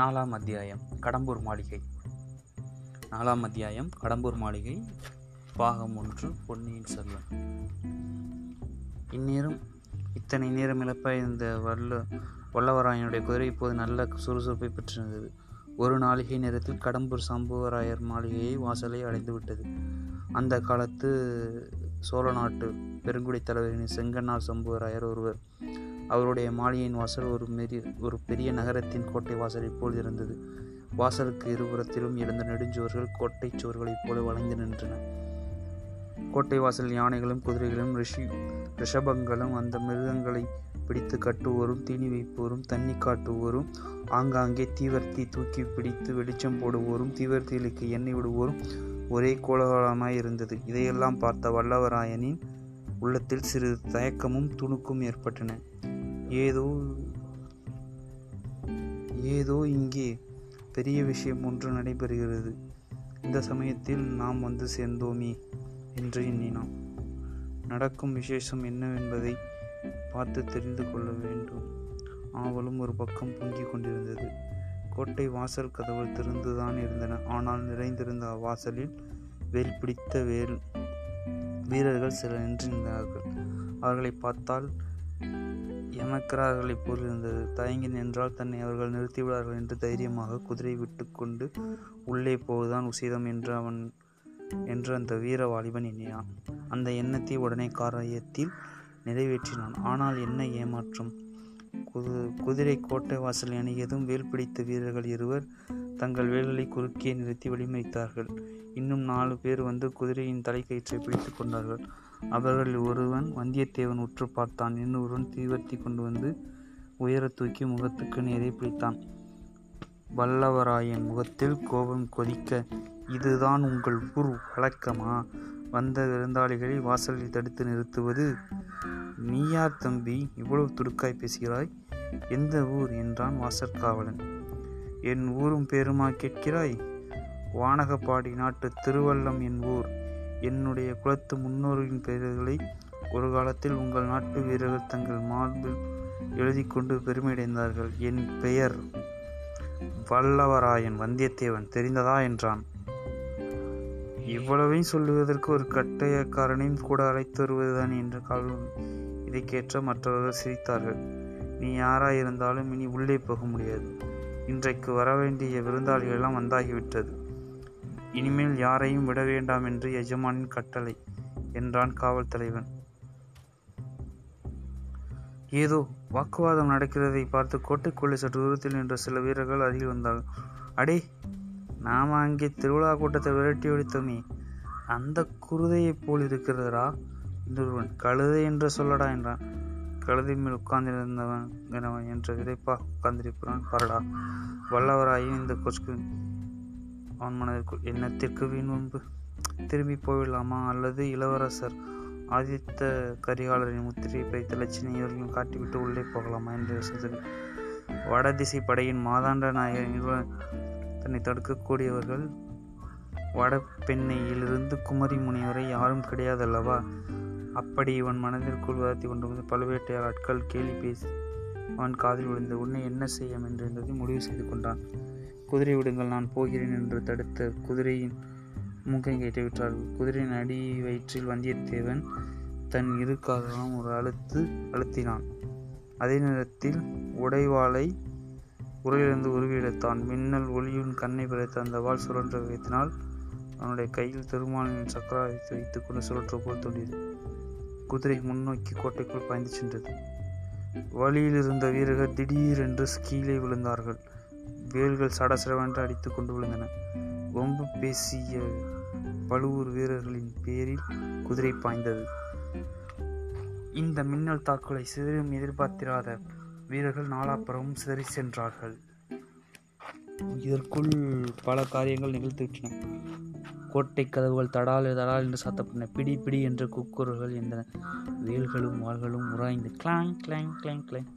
நாலாம் அத்தியாயம் கடம்பூர் மாளிகை நாலாம் அத்தியாயம் கடம்பூர் மாளிகை பாகம் ஒன்று பொன்னியின் செல்வன் இந்நேரம் இத்தனை நேரம் இழப்ப இந்த வல்ல வல்லவராயனுடைய குதிரை இப்போது நல்ல சுறுசுறுப்பை பெற்றிருந்தது ஒரு நாளிகை நேரத்தில் கடம்பூர் சம்புவராயர் மாளிகையை வாசலை அடைந்துவிட்டது அந்த காலத்து சோழ நாட்டு பெருங்குடி தலைவரின் செங்கன்னார் சம்புவராயர் ஒருவர் அவருடைய மாளிகையின் வாசல் ஒரு மெரி ஒரு பெரிய நகரத்தின் கோட்டை வாசலைப் போல் இருந்தது வாசலுக்கு இருபுறத்திலும் இருந்த நெடுஞ்சுவர்கள் கோட்டை சுவர்களைப் போல வளைந்து நின்றன கோட்டை வாசல் யானைகளும் குதிரைகளும் ரிஷி ரிஷபங்களும் அந்த மிருகங்களை பிடித்து கட்டுவோரும் தீனி வைப்போரும் தண்ணி காட்டுவோரும் ஆங்காங்கே தீவர்த்தி தூக்கி பிடித்து வெளிச்சம் போடுவோரும் தீவர்த்திகளுக்கு எண்ணெய் விடுவோரும் ஒரே கோலாகலமாய் இருந்தது இதையெல்லாம் பார்த்த வல்லவராயனின் உள்ளத்தில் சிறிது தயக்கமும் துணுக்கும் ஏற்பட்டன ஏதோ ஏதோ இங்கே பெரிய விஷயம் ஒன்று நடைபெறுகிறது இந்த சமயத்தில் நாம் வந்து சேர்ந்தோமே என்று எண்ணினோம் நடக்கும் விசேஷம் என்னவென்பதை பார்த்து தெரிந்து கொள்ள வேண்டும் ஆவலும் ஒரு பக்கம் பொங்கிக் கொண்டிருந்தது கோட்டை வாசல் கதவுகள் திறந்துதான் இருந்தன ஆனால் நிறைந்திருந்த வாசலில் வேல் பிடித்த வேல் வீரர்கள் சிலர் நின்றிருந்தார்கள் அவர்களை பார்த்தால் யமக்கரார்கள் இப்போது இருந்தது தயங்கி நின்றால் தன்னை அவர்கள் நிறுத்திவிடார்கள் என்று தைரியமாக குதிரை விட்டு கொண்டு உள்ளே போவதுதான் உசிதம் என்று அவன் என்று அந்த வீர வாலிபன் எண்ணினான் அந்த எண்ணத்தை உடனே காரியத்தில் நிறைவேற்றினான் ஆனால் என்ன ஏமாற்றம் குதிரை கோட்டை வாசல் அணியதும் வேல் பிடித்த வீரர்கள் இருவர் தங்கள் வேல்களை குறுக்கே நிறுத்தி வழிமறித்தார்கள் இன்னும் நாலு பேர் வந்து குதிரையின் தலைக்கயிற்றை பிடித்து கொண்டார்கள் அவர்களில் ஒருவன் வந்தியத்தேவன் உற்று பார்த்தான் இன்னொருவன் தீவர்த்தி கொண்டு வந்து உயர தூக்கி முகத்துக்கு நேரே பிடித்தான் வல்லவராயன் முகத்தில் கோபம் கொதிக்க இதுதான் உங்கள் ஊர் வழக்கமா வந்த விருந்தாளிகளை வாசலில் தடுத்து நிறுத்துவது நீயார் தம்பி இவ்வளவு துடுக்காய் பேசுகிறாய் எந்த ஊர் என்றான் வாசற்காவலன் என் ஊரும் பேருமா கேட்கிறாய் வானகப்பாடி நாட்டு திருவள்ளம் என் ஊர் என்னுடைய குலத்து முன்னோர்களின் பெயர்களை ஒரு காலத்தில் உங்கள் நாட்டு வீரர்கள் தங்கள் மார்பில் எழுதி கொண்டு பெருமையடைந்தார்கள் என் பெயர் வல்லவராயன் வந்தியத்தேவன் தெரிந்ததா என்றான் இவ்வளவையும் சொல்லுவதற்கு ஒரு கட்டையக்காரனையும் கூட அழைத்து வருவதுதான் என்ற கால்வன் கேட்ட மற்றவர்கள் சிரித்தார்கள் நீ யாராயிருந்தாலும் இனி உள்ளே போக முடியாது இன்றைக்கு வரவேண்டிய எல்லாம் வந்தாகிவிட்டது இனிமேல் யாரையும் விட வேண்டாம் என்று எஜமானின் கட்டளை என்றான் காவல் தலைவன் ஏதோ வாக்குவாதம் நடக்கிறதை பார்த்து கோட்டைக்குள்ளே சற்று தூரத்தில் நின்ற சில வீரர்கள் அருகில் வந்தார்கள் அடே நாம் அங்கே திருவிழா கூட்டத்தை விரட்டி ஒடித்தோமே அந்த குருதையைப் போல் இருக்கிறதா என்றொருவன் கழுதை என்று சொல்லடா என்றான் கழுதை மேல் உட்கார்ந்திருந்தவன் எனவன் என்ற விதைப்பாக உட்கார்ந்திருப்பான் பரடா வல்லவராயும் இந்த கொஸ்கு அவன் மனதிற்குள் எண்ணத்திற்கு வீண் முன்பு திரும்பி போயிடலாமா அல்லது இளவரசர் ஆதித்த கரிகாலரின் முத்திரையை வைத்த லட்சணி இவர்களையும் காட்டிவிட்டு உள்ளே போகலாமா என்று யோசித்தது வடதிசை படையின் மாதாண்ட நாயகர் தன்னை தடுக்கக்கூடியவர்கள் வட பெண்ணையிலிருந்து குமரி முனிவரை யாரும் கிடையாதல்லவா அப்படி இவன் மனதிற்குள் வளர்த்தி கொண்டிருந்த பழுவேட்டையார் ஆட்கள் கேலி பேசி அவன் காதில் விழுந்த உடனே என்ன செய்யும் என்பதை முடிவு செய்து கொண்டான் குதிரை விடுங்கள் நான் போகிறேன் என்று தடுத்த குதிரையின் முகம் கேட்டு விட்டார்கள் குதிரையின் அடி வயிற்றில் வந்தியத்தேவன் தன் இரு காலாலும் ஒரு அழுத்து அழுத்தினான் அதே நேரத்தில் உடைவாளை உரையிலிருந்து உருவி எடுத்தான் மின்னல் ஒளியின் கண்ணை பிழைத்த அந்த வாள் சுழன்ற வைத்தினால் அவனுடைய கையில் திருமாலின் சக்கராயத்தை வைத்துக் கொண்டு சுழற்ற போல் தோன்றியது குதிரை முன்னோக்கி கோட்டைக்குள் பாய்ந்து சென்றது வழியில் இருந்த வீரர்கள் திடீரென்று கீழே விழுந்தார்கள் வேல்கள் சடசடவென்று அடித்து கொண்டு விழுந்தன வம்பு பேசிய பழுவூர் வீரர்களின் பேரில் குதிரை பாய்ந்தது இந்த மின்னல் தாக்குதலை சிதறியும் எதிர்பார்த்திராத வீரர்கள் நாலாப்புறமும் சிதறி சென்றார்கள் இதற்குள் பல காரியங்கள் நிகழ்த்துவிட்டன கோட்டை கதவுகள் தடால் தடால் என்று சாத்தப்பட்டன பிடி பிடி என்ற குக்குரல்கள் இருந்தன வேல்களும் வாள்களும் உராய்ந்து கிளாங் கிளாங் கிளாங் கிளாங்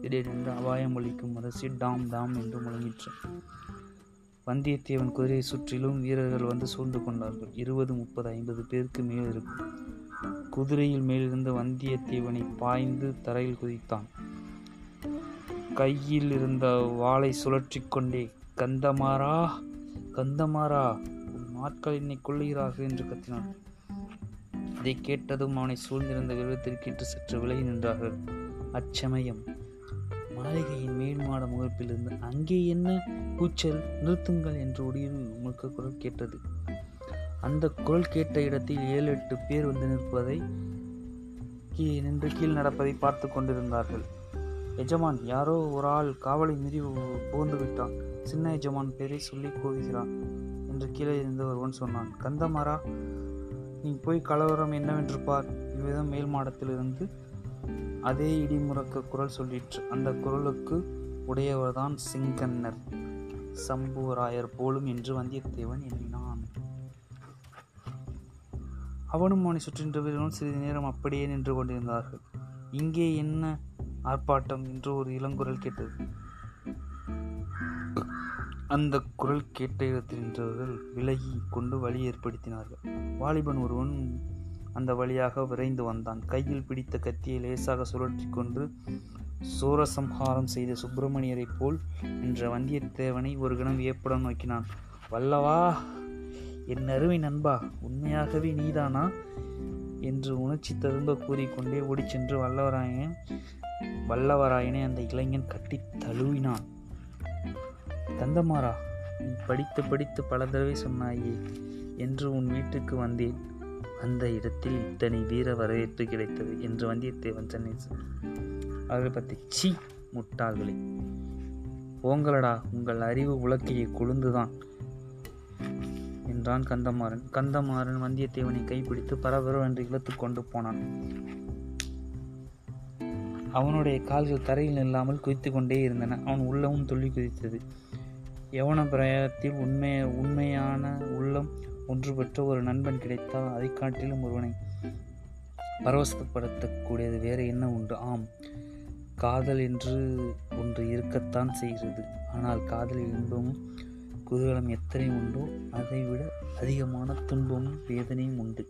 திடீரென்று அபாயம் ஒழிக்கும் முரசி டாம் டாம் என்று முழங்கிற்று வந்தியத்தேவன் குதிரையை சுற்றிலும் வீரர்கள் வந்து சூழ்ந்து கொண்டார்கள் இருபது முப்பது ஐம்பது பேருக்கு மேல் இருக்கும் குதிரையில் மேலிருந்து வந்தியத்தேவனை பாய்ந்து தரையில் குதித்தான் கையில் இருந்த வாளை சுழற்றி கொண்டே கந்தமாரா கந்தமாரா ஆட்கள் என்னை கொள்ளுகிறார்கள் என்று கத்தினான் அதை கேட்டதும் அவனை சூழ்ந்திருந்த விருதத்திற்கென்று சற்று விலகி நின்றார்கள் அச்சமயம் மாளிகையின் மேல் மாட இருந்து அங்கே என்ன கூச்சல் நிறுத்துங்கள் என்று ஒடியில் முழுக்க குரல் கேட்டது அந்த குரல் கேட்ட இடத்தில் ஏழு எட்டு பேர் வந்து நிற்பதை நின்று கீழ் நடப்பதை பார்த்து கொண்டிருந்தார்கள் எஜமான் யாரோ ஒரு ஆள் காவலை மீறி புகுந்து விட்டான் சின்ன எஜமான் பேரை சொல்லி கூறுகிறான் என்று கீழே இருந்து ஒருவன் சொன்னான் கந்தமாரா நீ போய் கலவரம் என்னவென்று பார் இவ்விதம் மேல் மாடத்திலிருந்து அதே இடி முறக்க குரல் சொல்லிற்று அந்த குரலுக்கு உடையவர்தான் சிங்கன்னர் சம்புவராயர் போலும் என்று வந்தியத்தேவன் எண்ணினான் அவனும் அவனை சுற்றின்றவர்களும் சிறிது நேரம் அப்படியே நின்று கொண்டிருந்தார்கள் இங்கே என்ன ஆர்ப்பாட்டம் என்று ஒரு இளங்குரல் கேட்டது அந்த குரல் கேட்ட நின்றவர்கள் விலகி கொண்டு வழி ஏற்படுத்தினார்கள் வாலிபன் ஒருவன் அந்த வழியாக விரைந்து வந்தான் கையில் பிடித்த கத்தியை லேசாக சுழற்றி கொண்டு சூரசம்ஹாரம் செய்த சுப்பிரமணியரைப் போல் என்ற வந்தியத்தேவனை ஒரு கணம் வியப்புடன் நோக்கினான் வல்லவா என் அருமை நண்பா உண்மையாகவே நீதானா என்று உணர்ச்சி ததும்ப கூறிக்கொண்டே ஓடிச்சென்று வல்லவராயன் வல்லவராயனை அந்த இளைஞன் கட்டி தழுவினான் தந்தமாரா நீ படித்து படித்து பல தடவை சொன்னாயே என்று உன் வீட்டுக்கு வந்தேன் அந்த இடத்தில் இத்தனை வீர வரவேற்பு கிடைத்தது என்று வந்தியத்தேவன் சென்னை அவர்களை பற்றி சி முட்டாள்களே ஓங்களடா உங்கள் அறிவு உலக்கையை கொழுந்துதான் என்றான் கந்தமாறன் கந்தமாறன் வந்தியத்தேவனை கைப்பிடித்து பரபரவென்று இழுத்து கொண்டு போனான் அவனுடைய கால்கள் தரையில் நில்லாமல் குதித்து கொண்டே இருந்தன அவன் உள்ளவும் துள்ளி குதித்தது யவன பிரயத்தில் உண்மைய உண்மையான உள்ளம் ஒன்று பெற்ற ஒரு நண்பன் கிடைத்தால் அதை காட்டிலும் ஒருவனை பரவசப்படுத்தக்கூடியது வேறு என்ன உண்டு ஆம் காதல் என்று ஒன்று இருக்கத்தான் செய்கிறது ஆனால் காதல் இன்பமும் குதூகலம் எத்தனை உண்டோ அதைவிட அதிகமான துன்பமும் வேதனையும் உண்டு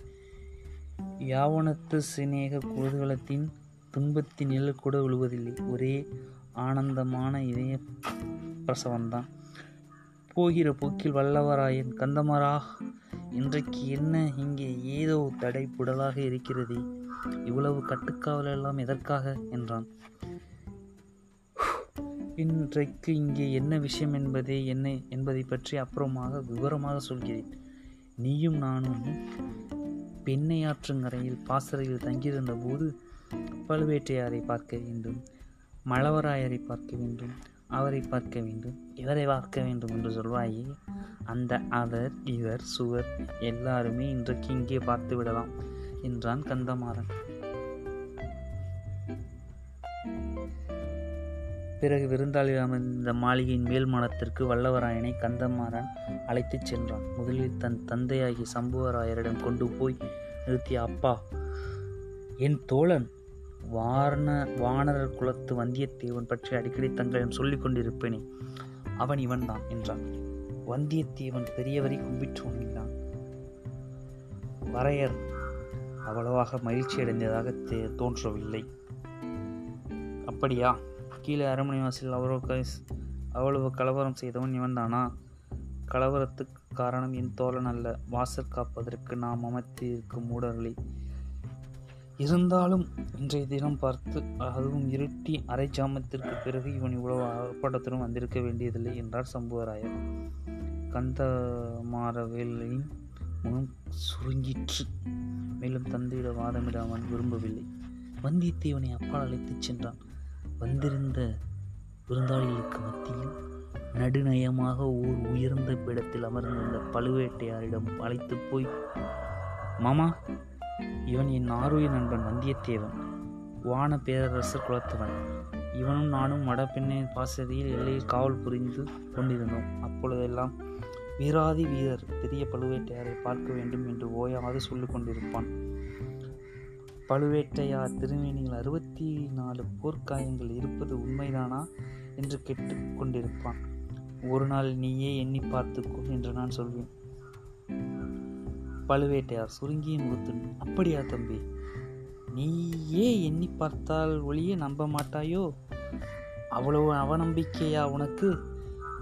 யாவனத்து சிநேக குதூகலத்தின் துன்பத்தின் நிழல் கூட விழுவதில்லை ஒரே ஆனந்தமான இதய பிரசவம்தான் போகிற போக்கில் வல்லவராயன் கந்தமரா இன்றைக்கு என்ன இங்கே ஏதோ தடை புடலாக இருக்கிறது இவ்வளவு கட்டுக்காவல் எல்லாம் எதற்காக என்றான் இன்றைக்கு இங்கே என்ன விஷயம் என்பதே என்ன என்பதை பற்றி அப்புறமாக விவரமாக சொல்கிறேன் நீயும் நானும் பெண்ணையாற்றங்கரையில் பாசறையில் தங்கியிருந்த போது பழுவேட்டையாரை பார்க்க வேண்டும் மலவராயரை பார்க்க வேண்டும் அவரை பார்க்க வேண்டும் இவரை பார்க்க வேண்டும் என்று சொல்வாயே அந்த அவர் இவர் சுவர் எல்லாருமே இன்றைக்கு இங்கே பார்த்து விடலாம் என்றான் கந்தமாறன் பிறகு விருந்தாளி அமைந்த மாளிகையின் மேல் மனத்திற்கு வல்லவராயனை கந்தமாறன் அழைத்துச் சென்றான் முதலில் தன் தந்தையாகிய சம்புவராயரிடம் கொண்டு போய் நிறுத்திய அப்பா என் தோழன் வாரண வானரர் குலத்து வந்தியத்தேவன் பற்றி அடிக்கடி தங்களிடம் சொல்லிக் கொண்டிருப்பேனே அவன் இவன்தான் என்றான் வந்தியத்தேவன் பெரியவரை கும்பிட்டு வணங்கினான் வரையர் அவ்வளவாக மகிழ்ச்சி அடைந்ததாக தோன்றவில்லை அப்படியா கீழே அரண்மனை வாசலில் க அவ்வளவு கலவரம் செய்தவன் இவன்தானா கலவரத்துக்கு காரணம் என் தோழன் அல்ல வாசல் காப்பதற்கு நாம் அமைத்து இருக்கும் ஊடர்களை இருந்தாலும் இன்றைய தினம் பார்த்து அதுவும் இருட்டி அரை ஜாமத்திற்கு பிறகு இவன் இவ்வளவு ஆர்ப்பாட்டத்திலும் வந்திருக்க வேண்டியதில்லை என்றார் சம்புவராயர் கந்தமாரவேலின் முகம் சுருங்கிற்று மேலும் தந்தையிட வாதமிடாமல் விரும்பவில்லை வந்தியத்தேவனை அப்பால் அழைத்துச் சென்றான் வந்திருந்த விருந்தாளிகளுக்கு மத்தியில் நடுநயமாக ஓர் உயர்ந்த பிடத்தில் அமர்ந்திருந்த பழுவேட்டையாரிடம் அழைத்து போய் மாமா இவன் என் ஆரோய நண்பன் வந்தியத்தேவன் வான பேரரசர் குலத்தவன் இவனும் நானும் மடப்பெண்ணின் பாசதியில் எல்லையில் காவல் புரிந்து கொண்டிருந்தோம் அப்பொழுதெல்லாம் வீராதி வீரர் பெரிய பழுவேட்டையாரை பார்க்க வேண்டும் என்று ஓயாது சொல்லிக் கொண்டிருப்பான் பழுவேட்டையார் திருமேனியில் அறுபத்தி நாலு போர்க்காயங்கள் இருப்பது உண்மைதானா என்று கேட்டுக்கொண்டிருப்பான் கொண்டிருப்பான் ஒரு நாள் நீயே எண்ணி பார்த்துக்கோ என்று நான் சொல்வேன் பழுவேட்டையார் சுருங்கிய முகத்துடன் அப்படியா தம்பி நீயே எண்ணி பார்த்தால் ஒளியே நம்ப மாட்டாயோ அவ்வளவு அவநம்பிக்கையா உனக்கு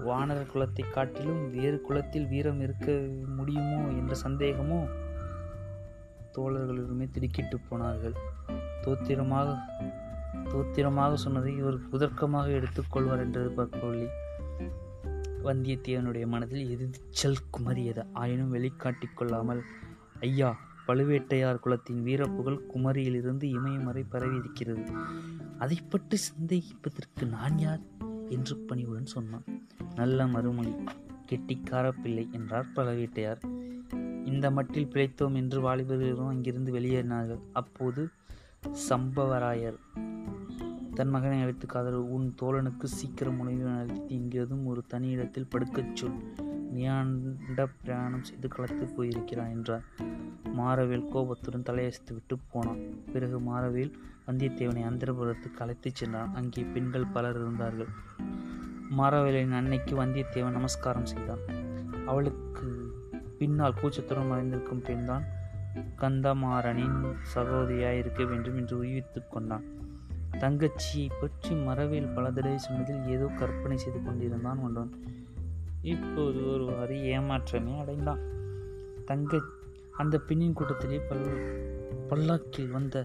வானர குலத்தை காட்டிலும் வேறு குலத்தில் வீரம் இருக்க முடியுமோ என்ற சந்தேகமோ தோழர்களுமே திடுக்கிட்டு போனார்கள் தோத்திரமாக தோத்திரமாக சொன்னதை இவர் உதர்க்கமாக எடுத்துக்கொள்வார் என்று எதிர்பார்க்கவில்லை வந்தியத்தேவனுடைய மனதில் எதிர்ச்சல் குமரியது ஆயினும் வெளிக்காட்டிக் கொள்ளாமல் ஐயா பழுவேட்டையார் குலத்தின் வீரப்புகழ் குமரியிலிருந்து இமயம் வரை இருக்கிறது அதை பற்றி சந்தேகிப்பதற்கு நான் யார் என்று பணிவுடன் சொன்னான் நல்ல மறுமொழி கெட்டிக்கார பிள்ளை என்றார் பழுவேட்டையார் இந்த மட்டில் பிழைத்தோம் என்று வாலிபர்களும் அங்கிருந்து வெளியேறினார்கள் அப்போது சம்பவராயர் தன் மகனை அழைத்து காதல் உன் தோழனுக்கு சீக்கிரம் உணவு அழைத்து எங்கேதும் ஒரு தனி இடத்தில் படுக்கச் சொல் நியாண்ட பிரயாணம் செய்து களத்து போயிருக்கிறான் என்றார் மாரவேல் கோபத்துடன் தலையசித்து விட்டு போனான் பிறகு மாரவேல் வந்தியத்தேவனை அந்தரபுரத்துக்கு அழைத்துச் சென்றான் அங்கே பெண்கள் பலர் இருந்தார்கள் மாரவேலின் அன்னைக்கு வந்தியத்தேவன் நமஸ்காரம் செய்தான் அவளுக்கு பின்னால் கூச்சத்துடன் மறைந்திருக்கும் பெண்தான் கந்தமாறனின் சகோதரியாக இருக்க வேண்டும் என்று உயிர்த்து கொண்டான் தங்கச்சியை பற்றி மரவேல் பல தடவை சொன்னதில் ஏதோ கற்பனை செய்து கொண்டிருந்தான் ஒன்றன் இப்போது ஒரு வாரி ஏமாற்றமே அடைந்தான் தங்க அந்த பெண்ணின் கூட்டத்திலே பல் பல்லாக்கில் வந்த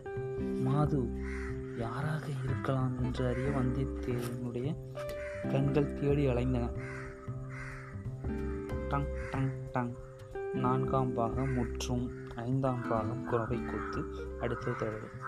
மாது யாராக இருக்கலாம் என்று அறிய வந்தியத்தேவனுடைய கண்கள் தேடி அலைந்தன டங் டங் டங் நான்காம் பாகம் முற்றும் ஐந்தாம் பாகம் குறவை கொடுத்து அடுத்த தொடரும்